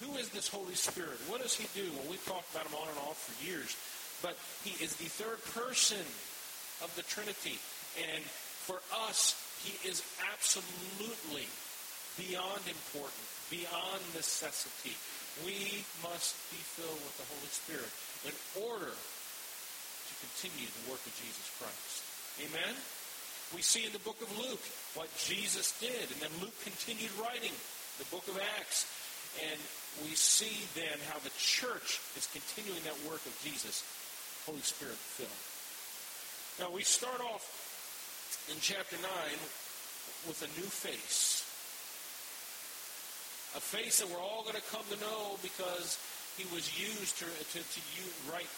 Who is this Holy Spirit? What does he do? Well, we've talked about him on and off for years. But he is the third person of the Trinity. And for us, he is absolutely beyond important, beyond necessity. We must be filled with the Holy Spirit in order to continue the work of Jesus Christ. Amen? We see in the book of Luke what Jesus did, and then Luke continued writing the book of Acts. And we see then how the church is continuing that work of Jesus, Holy Spirit filled. Now we start off in chapter 9 with a new face. A face that we're all going to come to know because he was used to, to, to write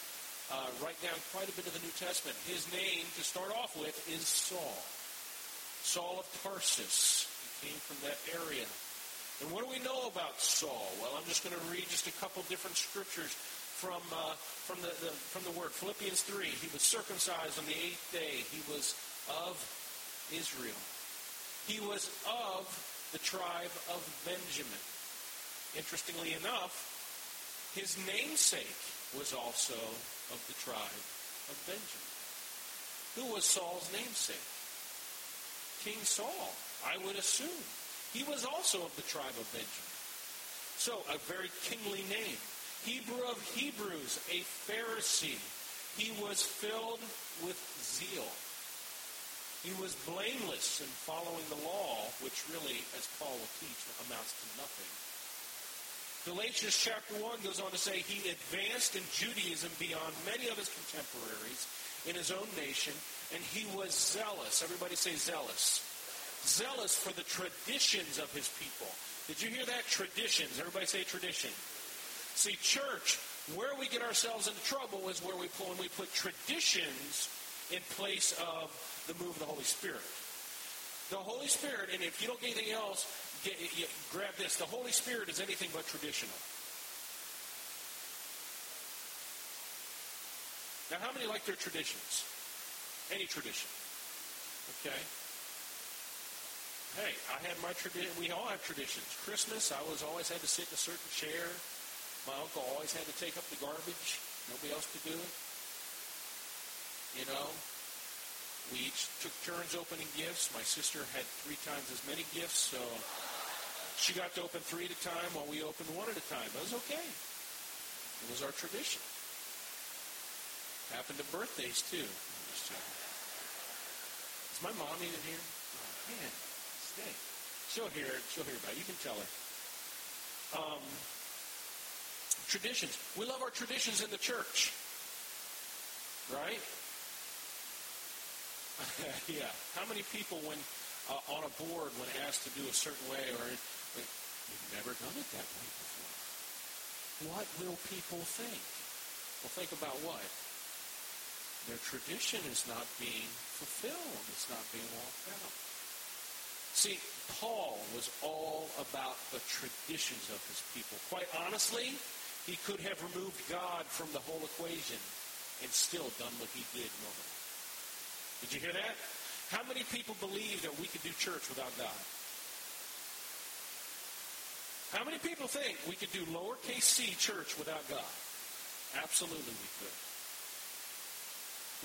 uh, write down quite a bit of the New Testament. His name, to start off with, is Saul. Saul of Tarsus. He came from that area. And what do we know about Saul? Well, I'm just going to read just a couple different scriptures from uh, from the, the from the word Philippians three. He was circumcised on the eighth day. He was of Israel. He was of the tribe of Benjamin. Interestingly enough, his namesake was also of the tribe of Benjamin. Who was Saul's namesake? King Saul, I would assume. He was also of the tribe of Benjamin. So, a very kingly name. Hebrew of Hebrews, a Pharisee. He was filled with zeal. He was blameless in following the law, which really, as Paul will teach, amounts to nothing. Galatians chapter 1 goes on to say he advanced in Judaism beyond many of his contemporaries in his own nation, and he was zealous. Everybody say zealous. Zealous for the traditions of his people. Did you hear that? Traditions. Everybody say tradition. See, church, where we get ourselves into trouble is where we pull when we put traditions in place of the move of the Holy Spirit. The Holy Spirit, and if you don't get anything else, get, grab this. The Holy Spirit is anything but traditional. Now, how many like their traditions? Any tradition. Okay? Hey, I had my tradition. We all have traditions. Christmas, I was always had to sit in a certain chair. My uncle always had to take up the garbage. Nobody else could do it. You know, we each took turns opening gifts. My sister had three times as many gifts, so she got to open three at a time while we opened one at a time. That was okay. It was our tradition. Happened to birthdays too. Is my mom even here? Oh, man, stay. She'll hear it. She'll hear about it. You can tell her. Um, traditions. We love our traditions in the church. Right? yeah. How many people, when uh, on a board, when asked to do a certain way, or we've never done it that way before? What will people think? Well, think about what? Their tradition is not being fulfilled. It's not being walked out. See, Paul was all about the traditions of his people. Quite honestly, he could have removed God from the whole equation and still done what he did normally. Did you hear that? How many people believe that we could do church without God? How many people think we could do lowercase c church without God? Absolutely we could.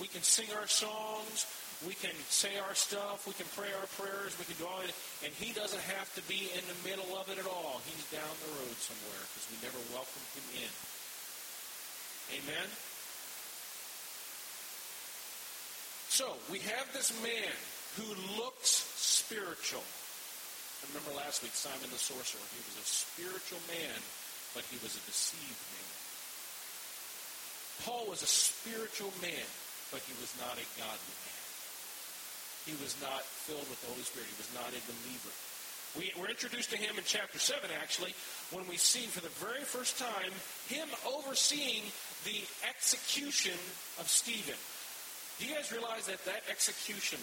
We can sing our songs. We can say our stuff. We can pray our prayers. We can go on. And he doesn't have to be in the middle of it at all. He's down the road somewhere because we never welcomed him in. Amen? So, we have this man who looks spiritual. Remember last week, Simon the sorcerer. He was a spiritual man, but he was a deceived man. Paul was a spiritual man, but he was not a godly man. He was not filled with the Holy Spirit. He was not a believer. We, we're introduced to him in chapter 7, actually, when we see for the very first time him overseeing the execution of Stephen. Do you guys realize that that execution,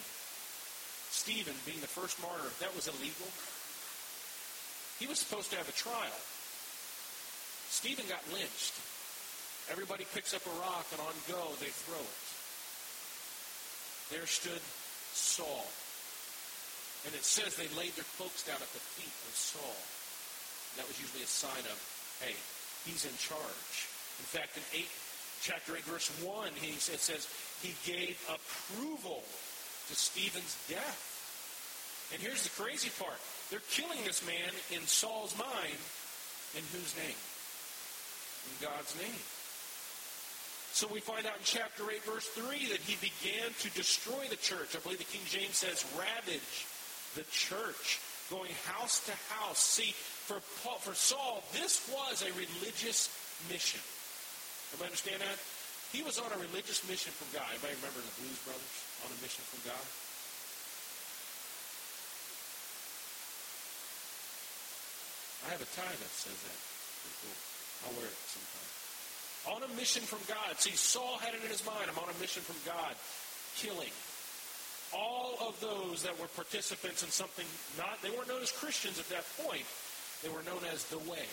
Stephen being the first martyr, that was illegal? He was supposed to have a trial. Stephen got lynched. Everybody picks up a rock and on go they throw it. There stood Saul. And it says they laid their cloaks down at the feet of Saul. That was usually a sign of hey, he's in charge. In fact, in 8, chapter 8, verse 1, he, it says, he gave approval to Stephen's death. And here's the crazy part. They're killing this man in Saul's mind. In whose name? In God's name. So we find out in chapter 8, verse 3, that he began to destroy the church. I believe the King James says ravage the church, going house to house. See, for, Paul, for Saul, this was a religious mission. Everybody understand that? He was on a religious mission from God. Anybody remember the Blues Brothers on a mission from God? I have a tie that says that. Pretty cool. I'll wear it sometime. On a mission from God. See, Saul had it in his mind. I'm on a mission from God. Killing. All of those that were participants in something not, they weren't known as Christians at that point. They were known as the way.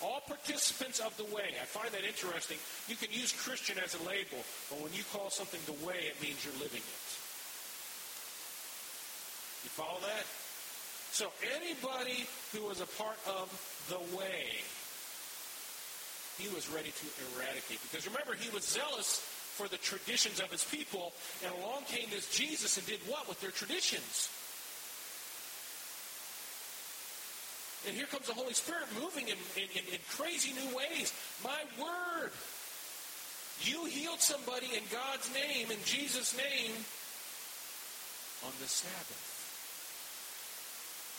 All participants of the way. I find that interesting. You can use Christian as a label, but when you call something the way, it means you're living it. You follow that? So anybody who was a part of the way, he was ready to eradicate. Because remember, he was zealous for the traditions of his people, and along came this Jesus and did what with their traditions? And here comes the Holy Spirit moving in, in, in, crazy new ways. My word. You healed somebody in God's name, in Jesus' name, on the Sabbath.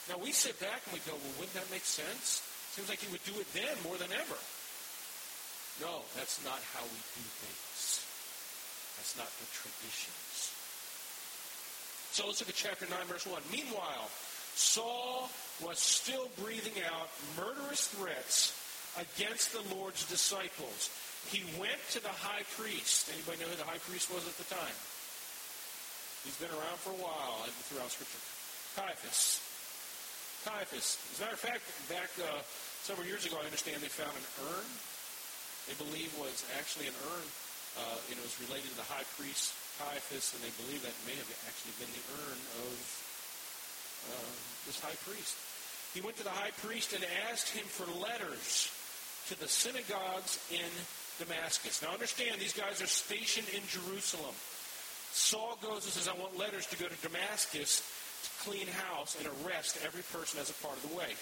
Now we sit back and we go, well, wouldn't that make sense? Seems like he would do it then more than ever. No, that's not how we do things. That's not the traditions. So let's look at chapter 9, verse 1. Meanwhile, Saul was still breathing out murderous threats against the Lord's disciples. He went to the high priest. Anybody know who the high priest was at the time? He's been around for a while throughout Scripture. Caiaphas. Caiaphas. As a matter of fact, back uh, several years ago, I understand they found an urn they believe was actually an urn. Uh, it was related to the high priest Caiaphas, and they believe that may have actually been the urn of uh, this high priest. He went to the high priest and asked him for letters to the synagogues in Damascus. Now understand, these guys are stationed in Jerusalem. Saul goes and says, I want letters to go to Damascus to clean house and arrest every person as a part of the way.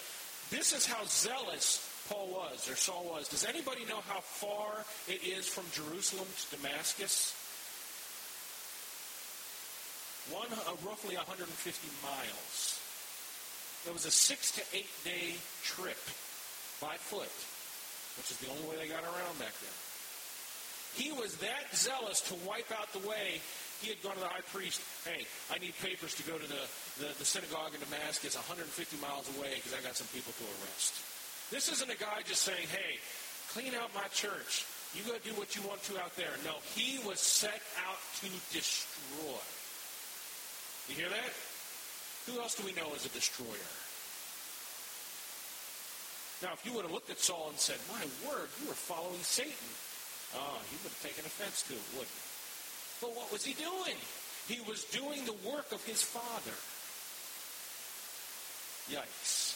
This is how zealous Paul was, or Saul was. Does anybody know how far it is from Jerusalem to Damascus? One, uh, roughly 150 miles. It was a six to eight day trip by foot, which is the only way they got around back then. He was that zealous to wipe out the way. He had gone to the high priest, hey, I need papers to go to the, the, the synagogue in Damascus 150 miles away because I got some people to arrest. This isn't a guy just saying, hey, clean out my church. You go do what you want to out there. No, he was set out to destroy. You hear that? Who else do we know as a destroyer? Now, if you would have looked at Saul and said, My word, you were following Satan, oh, he would have taken offense to it, wouldn't he? But what was he doing? He was doing the work of his father. Yikes.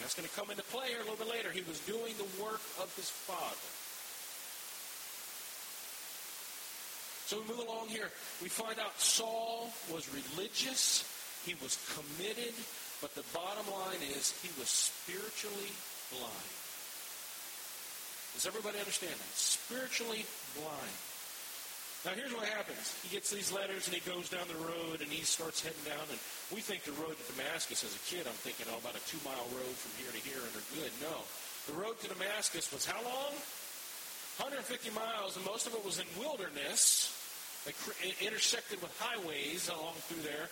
That's going to come into play here a little bit later. He was doing the work of his father. So we move along here. We find out Saul was religious. He was committed. But the bottom line is he was spiritually blind. Does everybody understand that? Spiritually blind. Now here's what happens. He gets these letters and he goes down the road and he starts heading down. And we think the road to Damascus as a kid, I'm thinking, oh, about a two mile road from here to here and they're good. No. The road to Damascus was how long? 150 miles, and most of it was in wilderness, It intersected with highways along through there.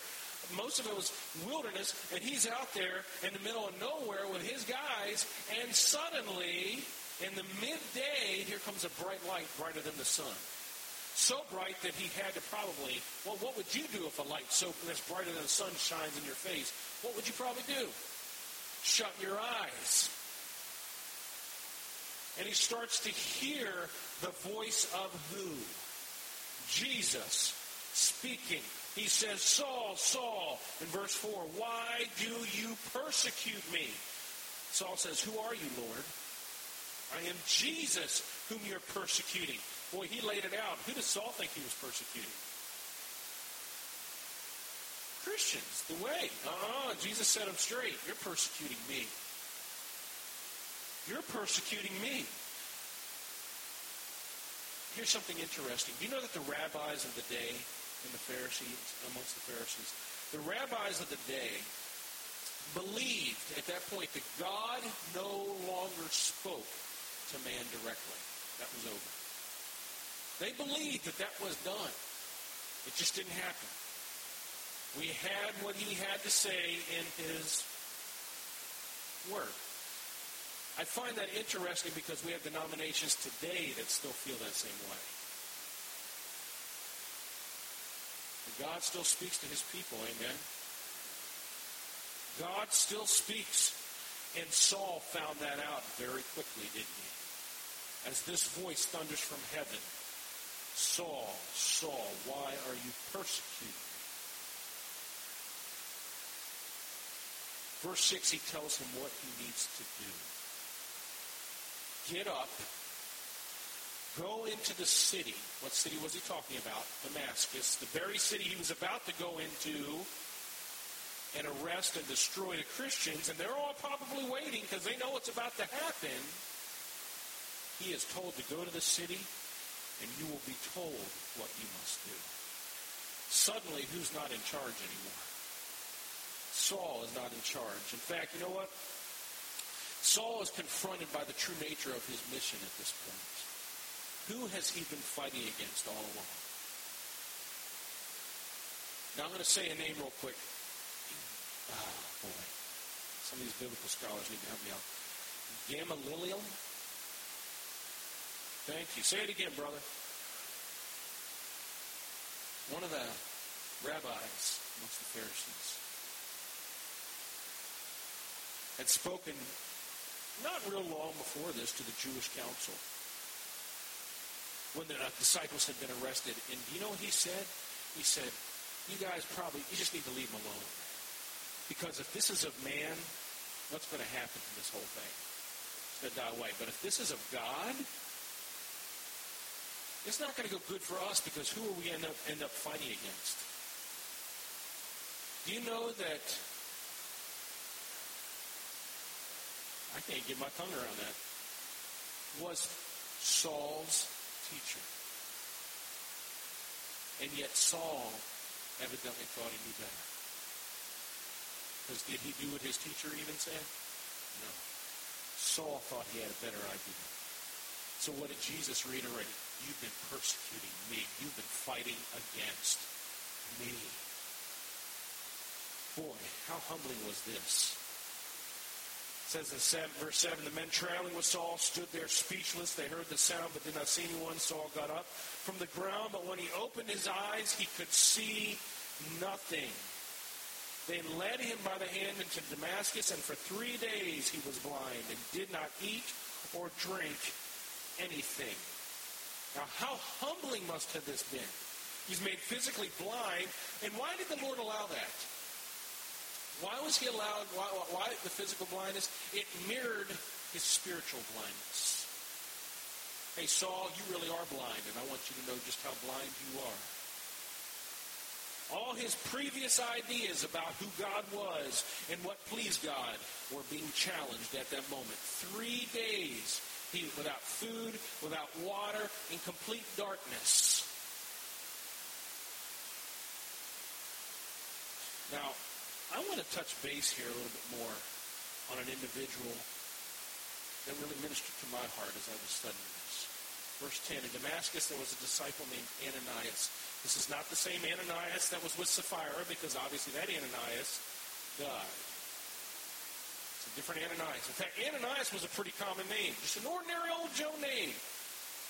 Most of it was wilderness, and he's out there in the middle of nowhere with his guys, and suddenly, in the midday, here comes a bright light brighter than the sun so bright that he had to probably, well, what would you do if a light so that's brighter than the sun shines in your face? What would you probably do? Shut your eyes. And he starts to hear the voice of who? Jesus speaking. He says, Saul, Saul, in verse 4, why do you persecute me? Saul says, Who are you, Lord? I am Jesus whom you're persecuting. Boy, he laid it out. Who does Saul think he was persecuting? Christians, the way. Uh-uh, Jesus set him straight. You're persecuting me. You're persecuting me. Here's something interesting. Do you know that the rabbis of the day and the Pharisees, amongst the Pharisees, the rabbis of the day believed at that point that God no longer spoke to man directly. That was over. They believed that that was done. It just didn't happen. We had what he had to say in his word. I find that interesting because we have denominations today that still feel that same way. But God still speaks to his people, amen? God still speaks. And Saul found that out very quickly, didn't he? As this voice thunders from heaven, Saul, Saul, why are you persecuting me? Verse 6, he tells him what he needs to do get up, go into the city. What city was he talking about? Damascus, the very city he was about to go into and arrest and destroy the Christians, and they're all probably waiting because they know what's about to happen. He is told to go to the city, and you will be told what you must do. Suddenly, who's not in charge anymore? Saul is not in charge. In fact, you know what? Saul is confronted by the true nature of his mission at this point. Who has he been fighting against all along? Now I'm going to say a name real quick. Oh, boy. Some of these biblical scholars need to help me out. Gamaliel? Thank you. Say it again, brother. One of the rabbis amongst the Pharisees had spoken not real long before this to the Jewish council when the uh, disciples had been arrested. And you know what he said? He said, you guys probably, you just need to leave him alone. Because if this is of man, what's going to happen to this whole thing? It's going to die away. But if this is of God, it's not going to go good for us because who will we end up, end up fighting against? Do you know that I can't get my tongue around that, was Saul's teacher. And yet Saul evidently thought he knew better. Because did he do what his teacher even said? No. Saul thought he had a better idea. So what did Jesus reiterate? You've been persecuting me. You've been fighting against me. Boy, how humbling was this? says in seven, verse 7, the men traveling with Saul stood there speechless. They heard the sound but did not see anyone. Saul got up from the ground, but when he opened his eyes, he could see nothing. They led him by the hand into Damascus, and for three days he was blind and did not eat or drink anything. Now, how humbling must have this been? He's made physically blind, and why did the Lord allow that? Why was he allowed, why, why the physical blindness? It mirrored his spiritual blindness. Hey, Saul, you really are blind, and I want you to know just how blind you are. All his previous ideas about who God was and what pleased God were being challenged at that moment. Three days without food, without water, in complete darkness. Now, I want to touch base here a little bit more on an individual that really ministered to my heart as I was studying this. Verse 10, in Damascus there was a disciple named Ananias. This is not the same Ananias that was with Sapphira because obviously that Ananias died. Different Ananias. In fact, Ananias was a pretty common name, just an ordinary old Joe name.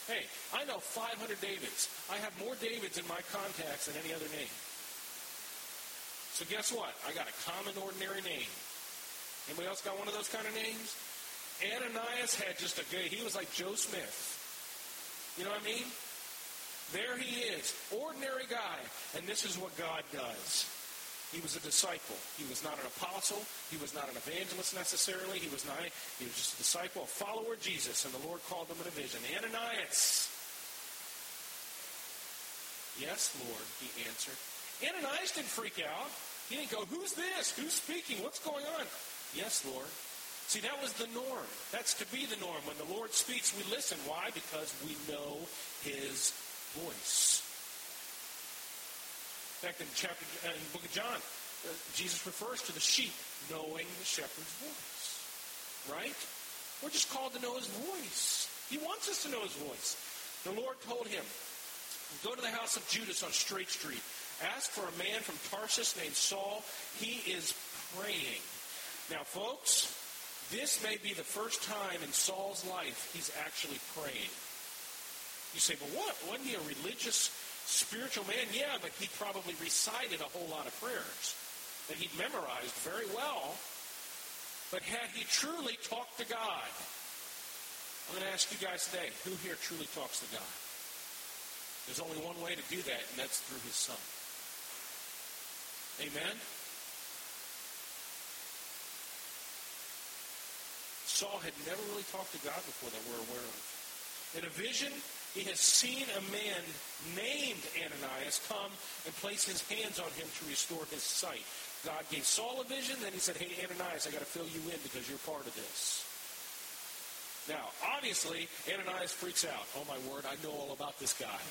Hey, I know 500 Davids. I have more Davids in my contacts than any other name. So guess what? I got a common, ordinary name. Anybody else got one of those kind of names? Ananias had just a good, he was like Joe Smith. You know what I mean? There he is, ordinary guy, and this is what God does. He was a disciple. He was not an apostle. He was not an evangelist necessarily. He was not. He was just a disciple, a follower of Jesus, and the Lord called him in a vision. Ananias. Yes, Lord, he answered. Ananias didn't freak out. He didn't go, Who's this? Who's speaking? What's going on? Yes, Lord. See, that was the norm. That's to be the norm. When the Lord speaks, we listen. Why? Because we know his voice. Fact, in chapter uh, in the book of John, uh, Jesus refers to the sheep knowing the shepherd's voice. Right? We're just called to know his voice. He wants us to know his voice. The Lord told him, Go to the house of Judas on Straight Street. Ask for a man from Tarsus named Saul. He is praying. Now, folks, this may be the first time in Saul's life he's actually praying. You say, but what? Wasn't he a religious spiritual man? Yeah, but he probably recited a whole lot of prayers that he'd memorized very well. But had he truly talked to God? I'm going to ask you guys today, who here truly talks to God? There's only one way to do that, and that's through his son. Amen? Saul had never really talked to God before that we're aware of. In a vision, he has seen a man named Ananias come and place his hands on him to restore his sight. God gave Saul a vision, then he said, Hey, Ananias, I got to fill you in because you're part of this. Now, obviously, Ananias freaks out. Oh, my word, I know all about this guy.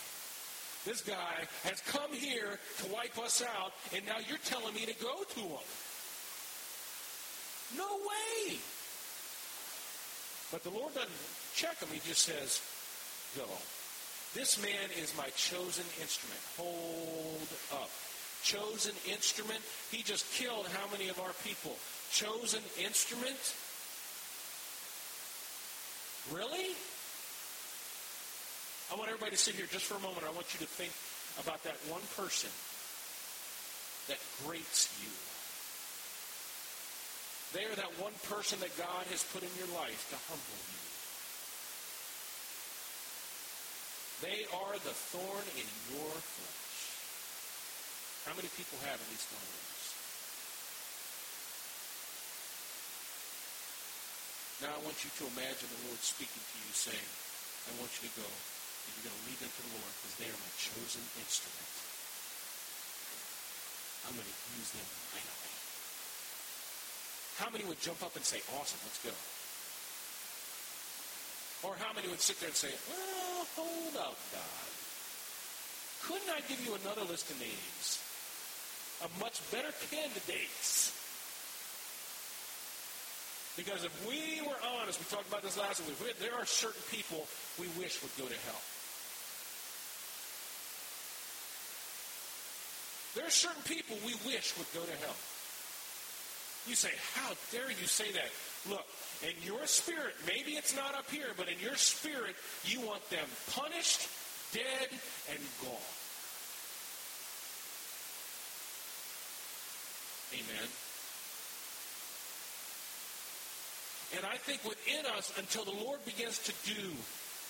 This guy has come here to wipe us out, and now you're telling me to go to him. No way. But the Lord doesn't check him. He just says, go. This man is my chosen instrument. Hold up. Chosen instrument. He just killed how many of our people? Chosen instrument? Really? I want everybody to sit here just for a moment. I want you to think about that one person that grates you. They are that one person that God has put in your life to humble you. They are the thorn in your flesh. How many people have at least one of those? Now I want you to imagine the Lord speaking to you saying, I want you to go and you're going to lead them to the Lord because they are my chosen instrument. I'm going to use them mightily. How many would jump up and say, awesome, let's go? Or how many would sit there and say, well, hold up, God. Couldn't I give you another list of names of much better candidates? Because if we were honest, we talked about this last week, there are certain people we wish would go to hell. There are certain people we wish would go to hell. You say, how dare you say that? Look, in your spirit, maybe it's not up here, but in your spirit, you want them punished, dead, and gone. Amen. And I think within us, until the Lord begins to do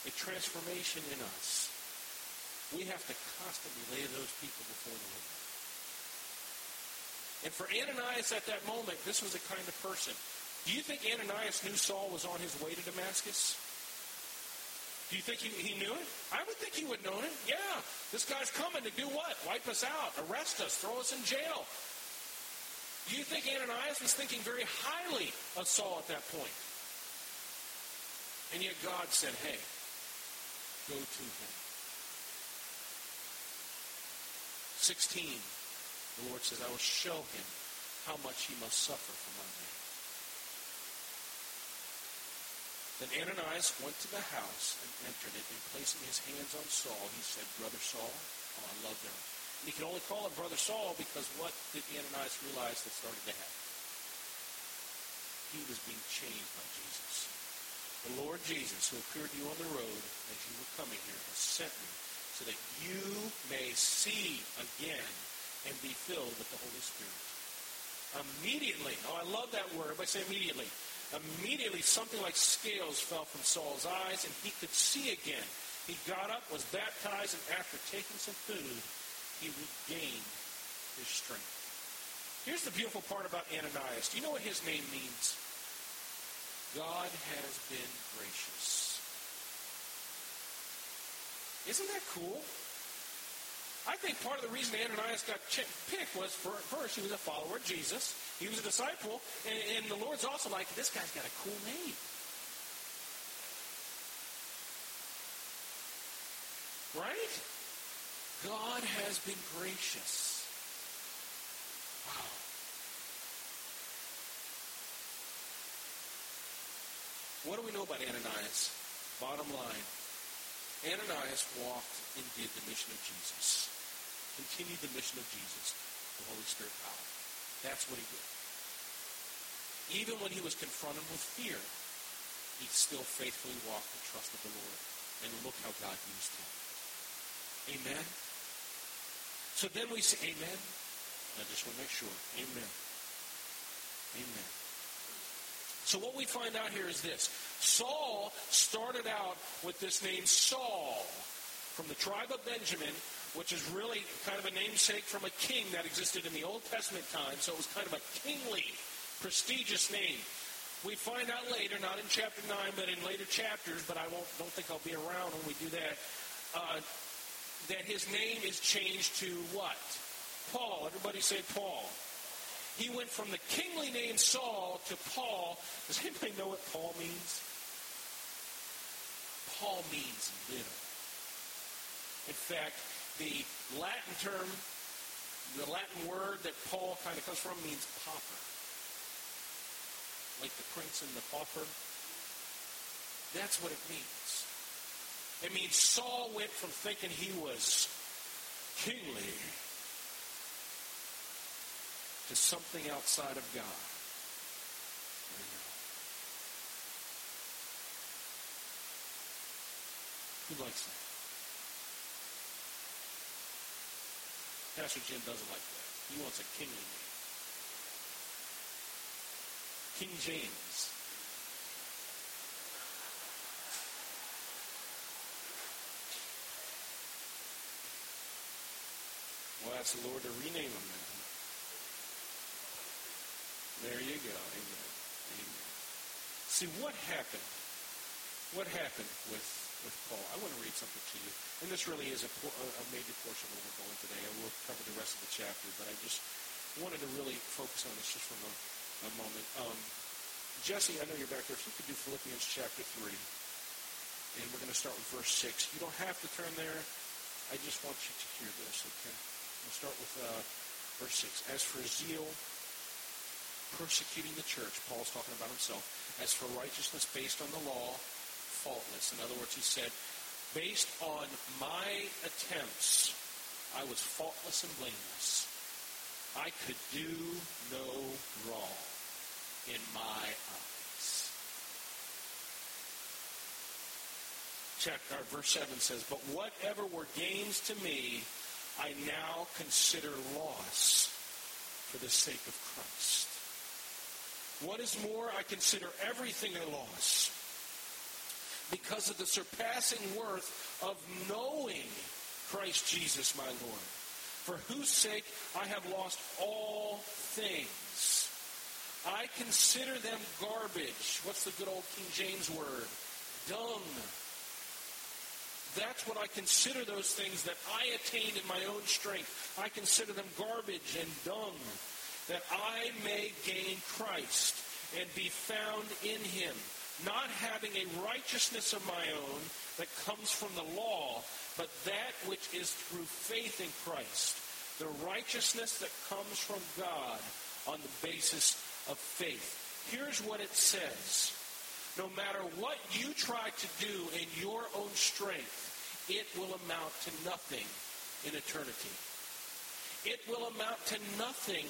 a transformation in us, we have to constantly lay those people before the Lord. And for Ananias at that moment, this was the kind of person. Do you think Ananias knew Saul was on his way to Damascus? Do you think he, he knew it? I would think he would know it. Yeah, this guy's coming to do what? Wipe us out, arrest us, throw us in jail. Do you think Ananias was thinking very highly of Saul at that point? And yet God said, hey, go to him. 16. The Lord says, I will show him how much he must suffer for my name. Then Ananias went to the house and entered it, and placing his hands on Saul, he said, Brother Saul, oh, I love him. And he can only call him Brother Saul because what did Ananias realize that started to happen? He was being changed by Jesus. The Lord Jesus, who appeared to you on the road as you were coming here, has sent me so that you may see again and be filled with the Holy Spirit. Immediately, oh, I love that word. Everybody say immediately. Immediately, something like scales fell from Saul's eyes, and he could see again. He got up, was baptized, and after taking some food, he regained his strength. Here's the beautiful part about Ananias. Do you know what his name means? God has been gracious. Isn't that cool? I think part of the reason Ananias got picked was for, first, he was a follower of Jesus. He was a disciple. And, and the Lord's also like, this guy's got a cool name. Right? God has been gracious. Wow. What do we know about Ananias? Bottom line, Ananias walked and did the mission of Jesus. Continued the mission of Jesus, the Holy Spirit power. That's what he did. Even when he was confronted with fear, he still faithfully walked and trusted the Lord. And look how God used him. Amen? So then we say, Amen. I just want to make sure. Amen. Amen. So what we find out here is this. Saul started out with this name Saul from the tribe of Benjamin, which is really kind of a namesake from a king that existed in the Old Testament time. So it was kind of a kingly, prestigious name. We find out later, not in chapter 9, but in later chapters, but I won't, don't think I'll be around when we do that, uh, that his name is changed to what? Paul. Everybody say Paul. He went from the kingly name Saul to Paul. Does anybody know what Paul means? Paul means little. In fact, the Latin term, the Latin word that Paul kind of comes from means pauper. Like the prince and the pauper. That's what it means. It means Saul went from thinking he was kingly to something outside of God. Who likes that? Pastor Jim doesn't like that. He wants a kingly name. King James. Well, ask the Lord to rename him. There you go. Amen. Amen. See, what happened? What happened with, with Paul? I want to read something to you. And this really is a, a major portion of what we're going today. and we'll cover the rest of the chapter, but I just wanted to really focus on this just for a, a moment. Um, Jesse, I know you're back there. If you could do Philippians chapter 3. And we're going to start with verse 6. You don't have to turn there. I just want you to hear this, okay? We'll start with uh, verse 6. As for zeal, persecuting the church, Paul's talking about himself. As for righteousness based on the law, faultless. In other words, he said, based on my attempts, I was faultless and blameless. I could do no wrong in my eyes. Check our verse 7 says, But whatever were gains to me, I now consider loss for the sake of Christ. What is more, I consider everything a loss because of the surpassing worth of knowing Christ Jesus my Lord, for whose sake I have lost all things. I consider them garbage. What's the good old King James word? Dung. That's what I consider those things that I attained in my own strength. I consider them garbage and dung that I may gain Christ and be found in him, not having a righteousness of my own that comes from the law, but that which is through faith in Christ, the righteousness that comes from God on the basis of faith. Here's what it says. No matter what you try to do in your own strength, it will amount to nothing in eternity. It will amount to nothing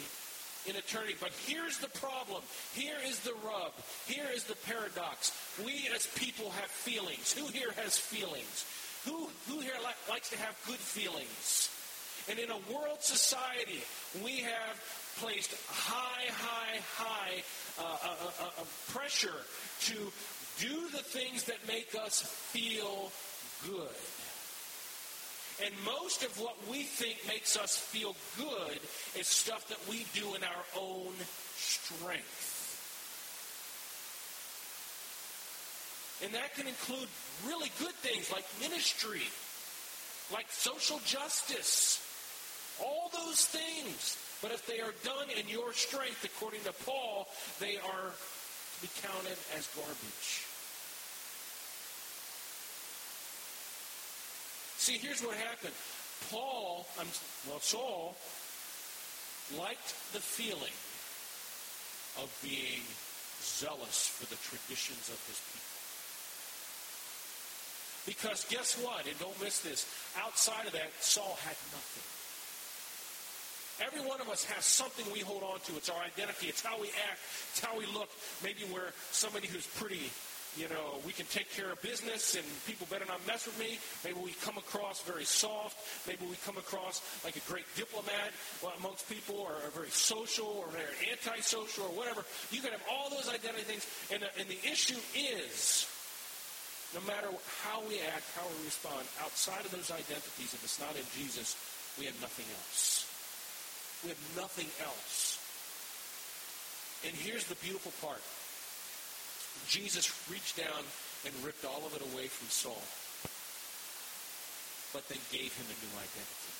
in eternity. But here's the problem. Here is the rub. Here is the paradox. We as people have feelings. Who here has feelings? Who, who here like, likes to have good feelings? And in a world society, we have placed high, high, high uh, uh, uh, uh, pressure to do the things that make us feel good. And most of what we think makes us feel good is stuff that we do in our own strength. And that can include really good things like ministry, like social justice, all those things. But if they are done in your strength, according to Paul, they are to be counted as garbage. See, here's what happened. Paul, I'm, well, Saul, liked the feeling of being zealous for the traditions of his people. Because guess what? And don't miss this. Outside of that, Saul had nothing. Every one of us has something we hold on to. It's our identity. It's how we act. It's how we look. Maybe we're somebody who's pretty, you know, we can take care of business and people better not mess with me. Maybe we come across very soft. Maybe we come across like a great diplomat amongst people or, very social or very antisocial or whatever. You can have all those identity things. And the, and the issue is no matter how we act, how we respond, outside of those identities, if it's not in Jesus, we have nothing else. We have nothing else. And here's the beautiful part. Jesus reached down and ripped all of it away from Saul, but then gave him a new identity.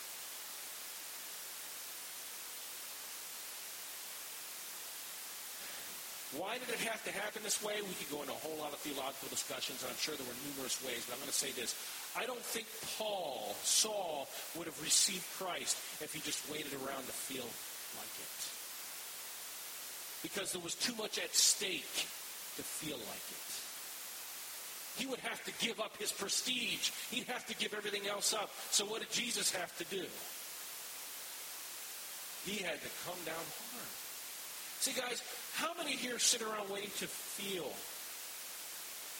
Why did it have to happen this way? We could go into a whole lot of theological discussions, and I'm sure there were numerous ways, but I'm going to say this. I don't think Paul, Saul, would have received Christ if he just waited around to feel like it. Because there was too much at stake to feel like it. He would have to give up his prestige. He'd have to give everything else up. So what did Jesus have to do? He had to come down hard. See, guys, how many here sit around waiting to feel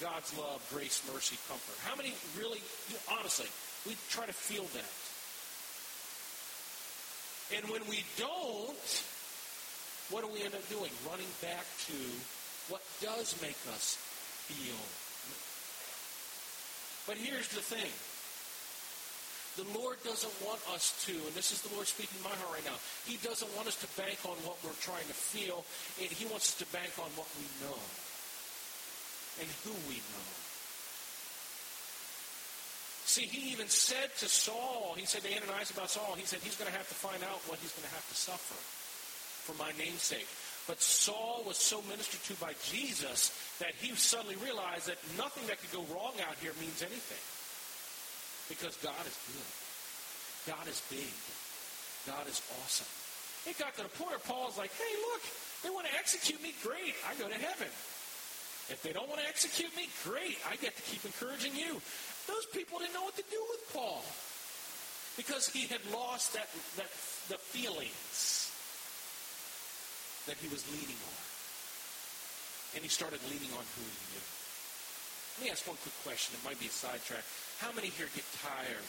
God's love, grace, mercy, comfort? How many really, honestly, we try to feel that? And when we don't, what do we end up doing? Running back to what does make us feel. But here's the thing. The Lord doesn't want us to, and this is the Lord speaking in my heart right now, He doesn't want us to bank on what we're trying to feel, and He wants us to bank on what we know and who we know. See, he even said to Saul, he said to Ananias about Saul, he said he's going to have to find out what he's going to have to suffer for my name's sake. But Saul was so ministered to by Jesus that he suddenly realized that nothing that could go wrong out here means anything. Because God is good. God is big. God is awesome. It got to the point where Paul's like, hey, look, they want to execute me, great. I go to heaven. If they don't want to execute me, great. I get to keep encouraging you. Those people didn't know what to do with Paul because he had lost that, that the feelings that he was leaning on. And he started leaning on who he knew. Let me ask one quick question. It might be a sidetrack. How many here get tired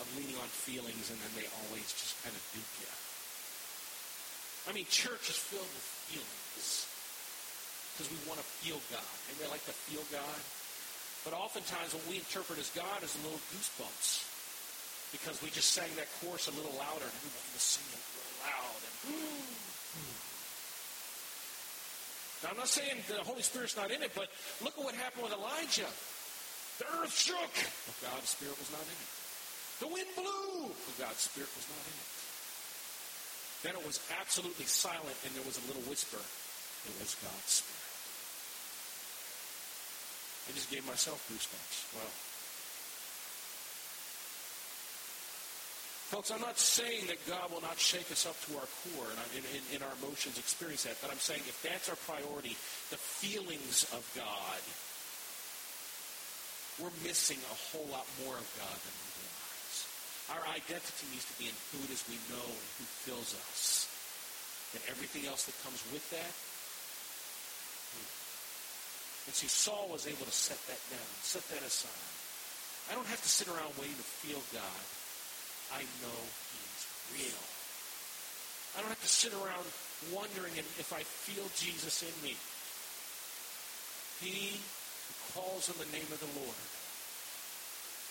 of leaning on feelings and then they always just kind of dupe you? I mean, church is filled with feelings because we want to feel God. And we like to feel God. But oftentimes what we interpret as God is a little goosebumps because we just sang that chorus a little louder and we want to sing it real loud. And, now, I'm not saying the Holy Spirit's not in it, but look at what happened with Elijah. The earth shook, but God's Spirit was not in it. The wind blew, but God's Spirit was not in it. Then it was absolutely silent, and there was a little whisper. It was God's Spirit. I just gave myself goosebumps. Well, Folks, I'm not saying that God will not shake us up to our core and in, in, in, our emotions experience that, but I'm saying if that's our priority, the feelings of God, we're missing a whole lot more of God than we realize. Our identity needs to be in who it is we know and who fills us. And everything else that comes with that. And see, Saul was able to set that down, set that aside. I don't have to sit around waiting to feel God. I know he's real. I don't have to sit around wondering if I feel Jesus in me. He who calls on the name of the Lord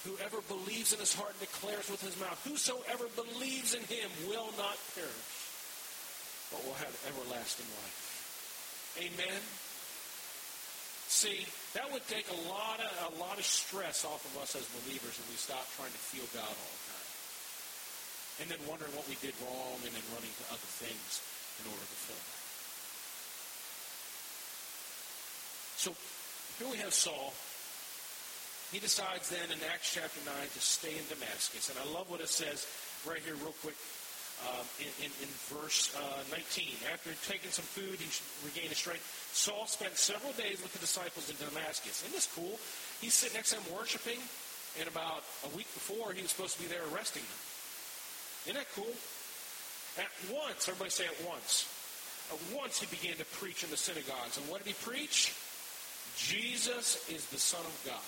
Whoever believes in his heart and declares with his mouth, whosoever believes in him will not perish, but will have everlasting life. Amen. See, that would take a lot of a lot of stress off of us as believers if we stop trying to feel God all the time. And then wondering what we did wrong and then running to other things in order to fill that. So here we have Saul. He decides then in Acts chapter 9 to stay in Damascus. And I love what it says right here, real quick, um, in, in, in, verse uh, 19. After taking some food, he regained his strength. Saul spent several days with the disciples in Damascus. Isn't this cool? He's sitting next to them worshiping, and about a week before, he was supposed to be there arresting them. Isn't that cool? At once, everybody say at once. At once he began to preach in the synagogues. And what did he preach? Jesus is the Son of God.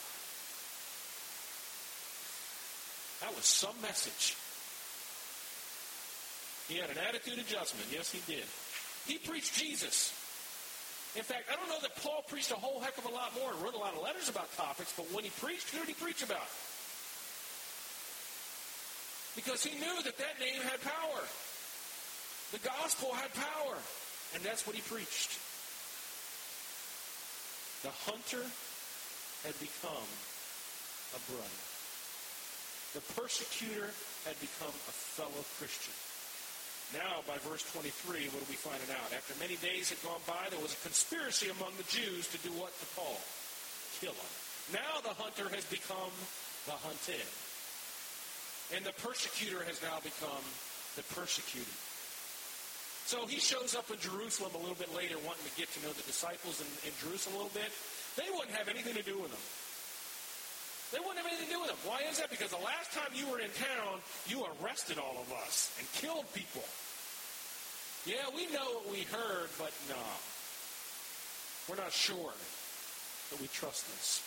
That was some message. He had an attitude adjustment. Yes, he did. He preached Jesus. In fact, I don't know that Paul preached a whole heck of a lot more and wrote a lot of letters about topics, but when he preached, who did he preach about? Because he knew that that name had power. The gospel had power. And that's what he preached. The hunter had become a brother. The persecutor had become a fellow Christian. Now, by verse 23, what are we finding out? After many days had gone by, there was a conspiracy among the Jews to do what to Paul? Kill him. Now the hunter has become the hunted. And the persecutor has now become the persecuted. So he shows up in Jerusalem a little bit later wanting to get to know the disciples in, in Jerusalem a little bit. They wouldn't have anything to do with him. They wouldn't have anything to do with him. Why is that? Because the last time you were in town, you arrested all of us and killed people. Yeah, we know what we heard, but no. We're not sure that we trust this.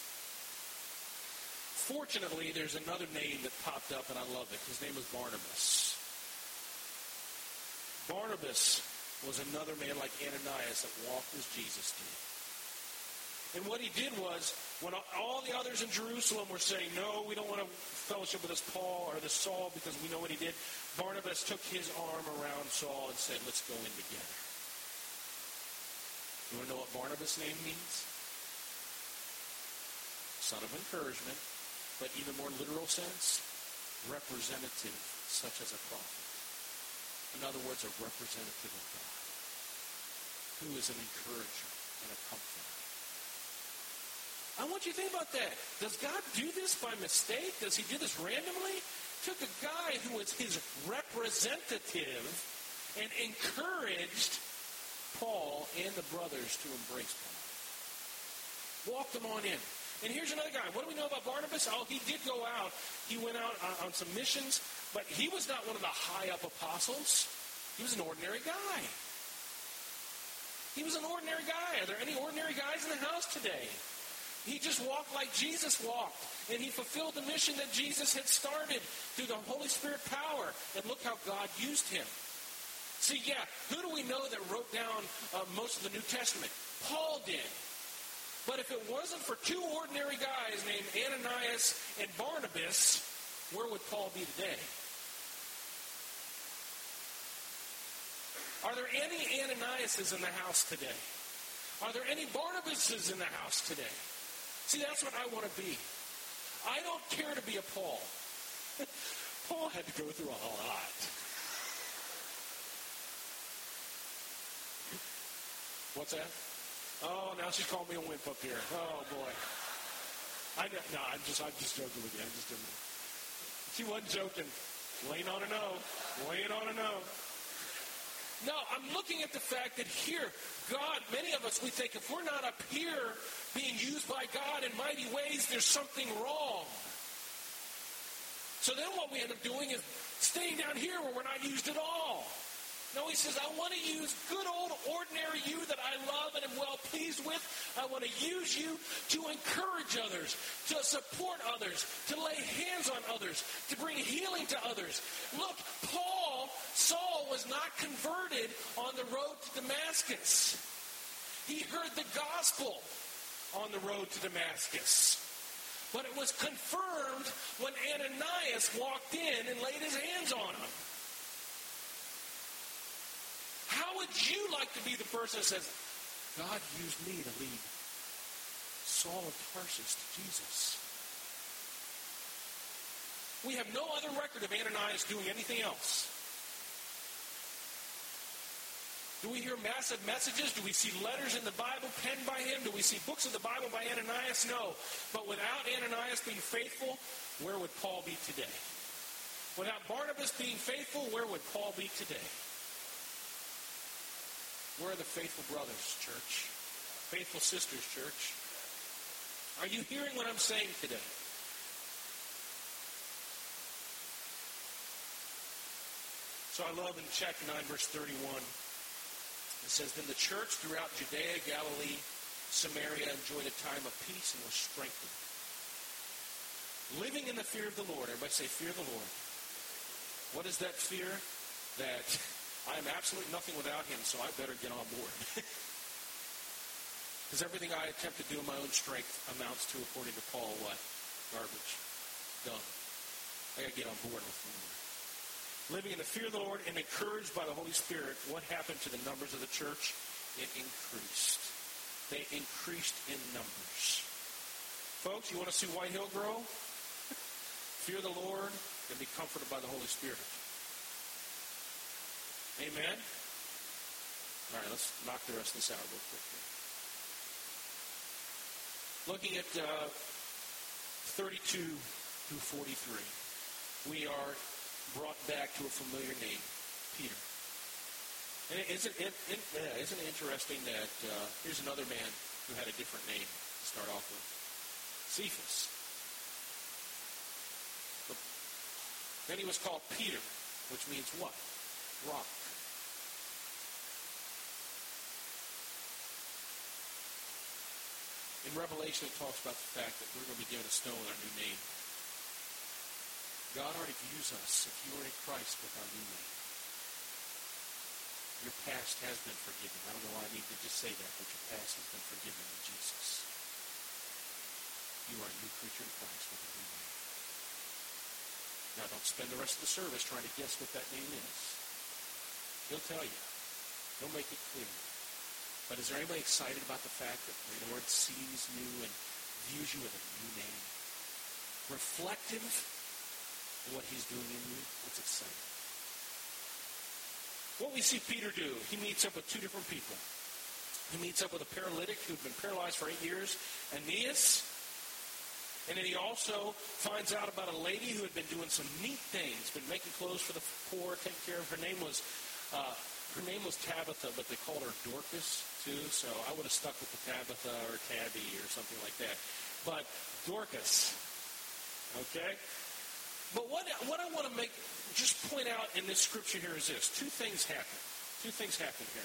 Fortunately, there's another name that popped up, and I love it. His name was Barnabas. Barnabas was another man like Ananias that walked as Jesus did. And what he did was, when all the others in Jerusalem were saying, no, we don't want to fellowship with this Paul or this Saul because we know what he did, Barnabas took his arm around Saul and said, let's go in together. You want to know what Barnabas' name means? Son of encouragement, but even more literal sense, representative, such as a prophet. In other words, a representative of God who is an encourager and a comforter. I want you to think about that. Does God do this by mistake? Does he do this randomly? Took a guy who was his representative and encouraged Paul and the brothers to embrace Paul. Walked them on in. And here's another guy. What do we know about Barnabas? Oh, he did go out. He went out on, on some missions. But he was not one of the high up apostles. He was an ordinary guy. He was an ordinary guy. Are there any ordinary guys in the house today? He just walked like Jesus walked. And he fulfilled the mission that Jesus had started through the Holy Spirit power. And look how God used him. See, yeah, who do we know that wrote down uh, most of the New Testament? Paul did. But if it wasn't for two ordinary guys named Ananias and Barnabas, where would Paul be today? Are there any Ananiases in the house today? Are there any Barnabases in the house today? See, that's what I want to be. I don't care to be a Paul. Paul had to go through a lot. What's that? Oh, now she's calling me a wimp up here. Oh boy. I no, I'm just I'm just joking with you. I'm just joking. She wasn't joking. Laying on a no. Laying on a no. No, I'm looking at the fact that here, God, many of us, we think if we're not up here being used by God in mighty ways, there's something wrong. So then what we end up doing is staying down here where we're not used at all. No, he says, I want to use good old ordinary you that I love and am well pleased with. I want to use you to encourage others, to support others, to lay hands on others, to bring healing to others. Look, Paul, Saul was not converted on the road to Damascus. He heard the gospel on the road to Damascus. But it was confirmed when Ananias walked in and laid his hands on him. How would you like to be the person that says, God used me to lead Saul of Tarsus to Jesus? We have no other record of Ananias doing anything else. Do we hear massive messages? Do we see letters in the Bible penned by him? Do we see books of the Bible by Ananias? No. But without Ananias being faithful, where would Paul be today? Without Barnabas being faithful, where would Paul be today? Where are the faithful brothers, church? Faithful sisters, church? Are you hearing what I'm saying today? So I love in chapter 9, verse 31. It says, Then the church throughout Judea, Galilee, Samaria enjoyed a time of peace and was strengthened. Living in the fear of the Lord. Everybody say, fear the Lord. What is that fear? That I am absolutely nothing without him, so I better get on board. Because everything I attempt to do in my own strength amounts to, according to Paul, what? Garbage. Dumb. I got to get on board with Lord living in the fear of the Lord and encouraged by the Holy Spirit, what happened to the numbers of the church? It increased. They increased in numbers. Folks, you want to see White Hill grow? fear the Lord and be comforted by the Holy Spirit. Amen? All right, let's knock the rest of this out real quickly. Looking at uh, 32 through 43, we are brought back to a familiar name, Peter. And isn't it, it, yeah, isn't it interesting that uh, here's another man who had a different name to start off with? Cephas. Then he was called Peter, which means what? Rock. In Revelation, it talks about the fact that we're going to be given a stone with our new name. God already views us, if you are in Christ, with our new name. Your past has been forgiven. I don't know why I need to just say that, but your past has been forgiven in Jesus. You are a new creature in Christ with a new name. Now, don't spend the rest of the service trying to guess what that name is. He'll tell you. He'll make it clear. But is there anybody excited about the fact that the Lord sees you and views you with a new name? Reflective of what he's doing in you. It's exciting. What we see Peter do, he meets up with two different people. He meets up with a paralytic who'd been paralyzed for eight years, Aeneas. And then he also finds out about a lady who had been doing some neat things, been making clothes for the poor, taking care of. Her name was uh, her name was Tabitha, but they called her Dorcas So I would have stuck with the Tabitha or Tabby or something like that. But Dorcas, okay. But what, what I want to make, just point out in this scripture here is this. Two things happen. Two things happen here.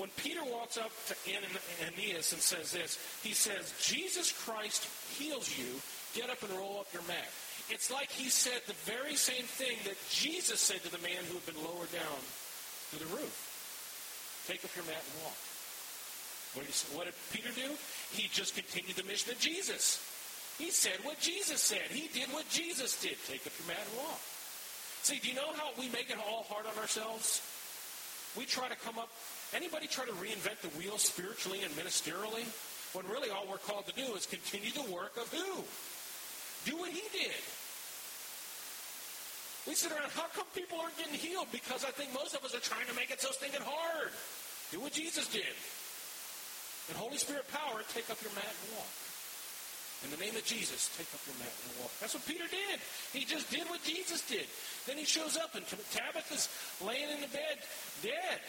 When Peter walks up to Aeneas and says this, he says, Jesus Christ heals you. Get up and roll up your mat. It's like he said the very same thing that Jesus said to the man who had been lowered down to the roof. Take up your mat and walk. What did, what did Peter do? He just continued the mission of Jesus. He said what Jesus said. He did what Jesus did. Take up your mat and walk. See, do you know how we make it all hard on ourselves? We try to come up, anybody try to reinvent the wheel spiritually and ministerially? When really all we're called to do is continue the work of who? Do what he did. We sit around, how come people aren't getting healed? Because I think most of us are trying to make it so stinking hard. Do what Jesus did. And Holy Spirit power, take up your mat and walk. In the name of Jesus, take up your mat and walk. That's what Peter did. He just did what Jesus did. Then he shows up and Tabitha's laying in the bed, dead.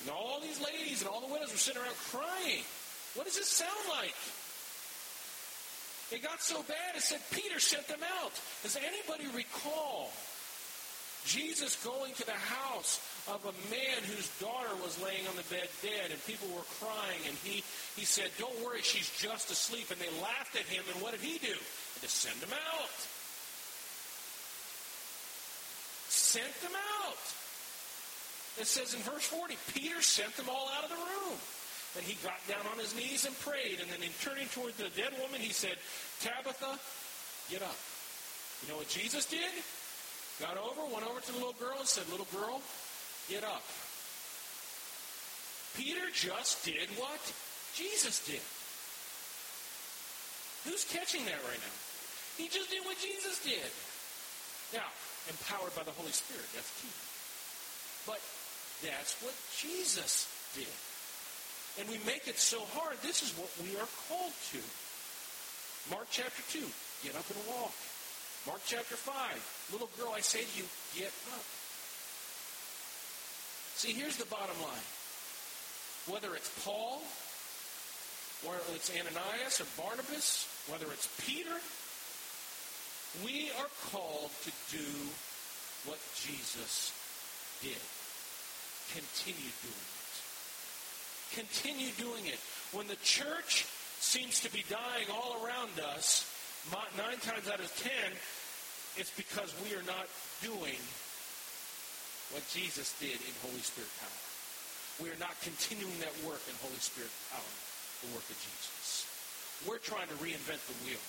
And all these ladies and all the widows were sitting around crying. What does this sound like? It got so bad, it said Peter sent them out. Does anybody recall Jesus going to the house of a man whose daughter was laying on the bed dead and people were crying and he, he said, don't worry, she's just asleep. And they laughed at him and what did he do? He just send them out. Sent them out. It says in verse 40, Peter sent them all out of the room. And he got down on his knees and prayed. And then in turning toward the dead woman, he said, Tabitha, get up. You know what Jesus did? Got over, went over to the little girl and said, Little girl, get up. Peter just did what Jesus did. Who's catching that right now? He just did what Jesus did. Now, empowered by the Holy Spirit, that's key. But that's what Jesus did. And we make it so hard. This is what we are called to. Mark chapter 2, get up and walk. Mark chapter 5, little girl, I say to you, get up. See, here's the bottom line. Whether it's Paul, whether it's Ananias or Barnabas, whether it's Peter, we are called to do what Jesus did. Continue doing. Continue doing it. When the church seems to be dying all around us, nine times out of ten, it's because we are not doing what Jesus did in Holy Spirit power. We are not continuing that work in Holy Spirit power, the work of Jesus. We're trying to reinvent the wheel.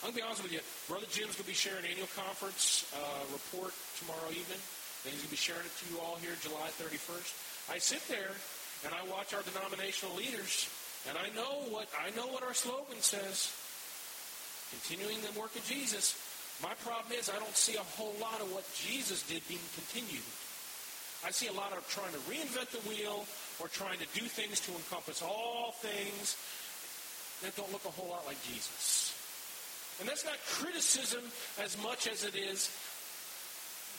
I'm going to be honest with you. Brother Jim's going to be sharing an annual conference uh, report tomorrow evening. And he's going to be sharing it to you all here July 31st. I sit there and I watch our denominational leaders, and I know what I know what our slogan says. Continuing the work of Jesus. My problem is I don't see a whole lot of what Jesus did being continued. I see a lot of trying to reinvent the wheel or trying to do things to encompass all things that don't look a whole lot like Jesus. And that's not criticism as much as it is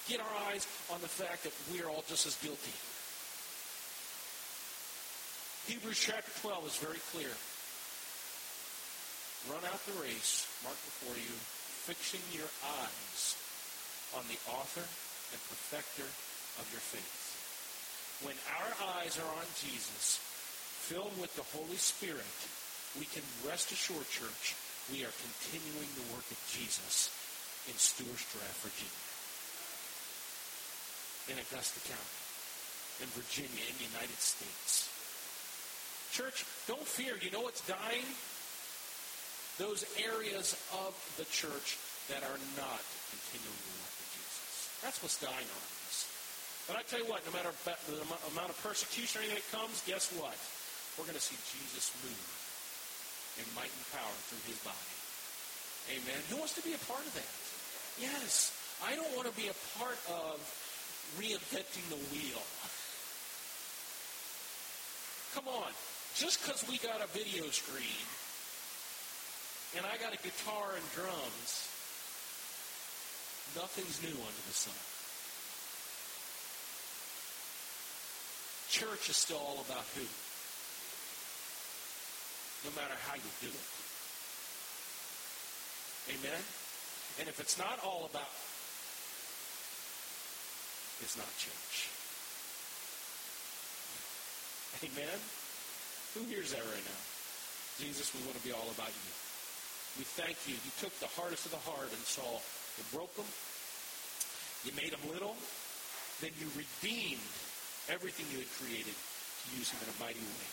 get our eyes on the fact that we are all just as guilty. Hebrews chapter 12 is very clear. Run out the race, mark before you, fixing your eyes on the author and perfecter of your faith. When our eyes are on Jesus, filled with the Holy Spirit, we can rest assured, church, we are continuing the work of Jesus in Stuarts Draft, Virginia, in Augusta County, in Virginia, in the United States. Church, don't fear. You know what's dying? Those areas of the church that are not continuing the work of Jesus. That's what's dying on us. But I tell you what, no matter the amount of persecution or anything that comes, guess what? We're going to see Jesus move in might and power through his body. Amen. Who wants to be a part of that? Yes. I don't want to be a part of reinventing the wheel. Come on. Just because we got a video screen and I got a guitar and drums, nothing's new under the sun. Church is still all about who? no matter how you do it. Amen? And if it's not all about, it's not church. Amen? Who hears that right now? Jesus, we want to be all about you. We thank you. You took the hardest of the hard and saw you broke them. You made them little. Then you redeemed everything you had created to use them in a mighty way.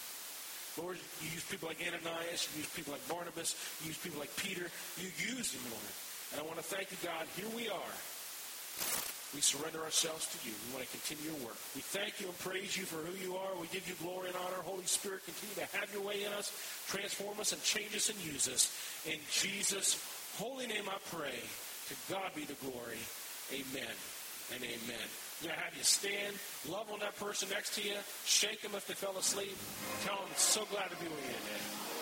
Lord, you use people like Ananias, you use people like Barnabas, you use people like Peter. You use them, Lord. And I want to thank you, God. Here we are. We surrender ourselves to you. We want to continue your work. We thank you and praise you for who you are. We give you glory and honor. Holy Spirit, continue to have your way in us, transform us, and change us and use us. In Jesus' holy name I pray. To God be the glory. Amen and amen. I'm going to have you stand, love on that person next to you, shake them if they fell asleep, tell them, so glad to be with you today.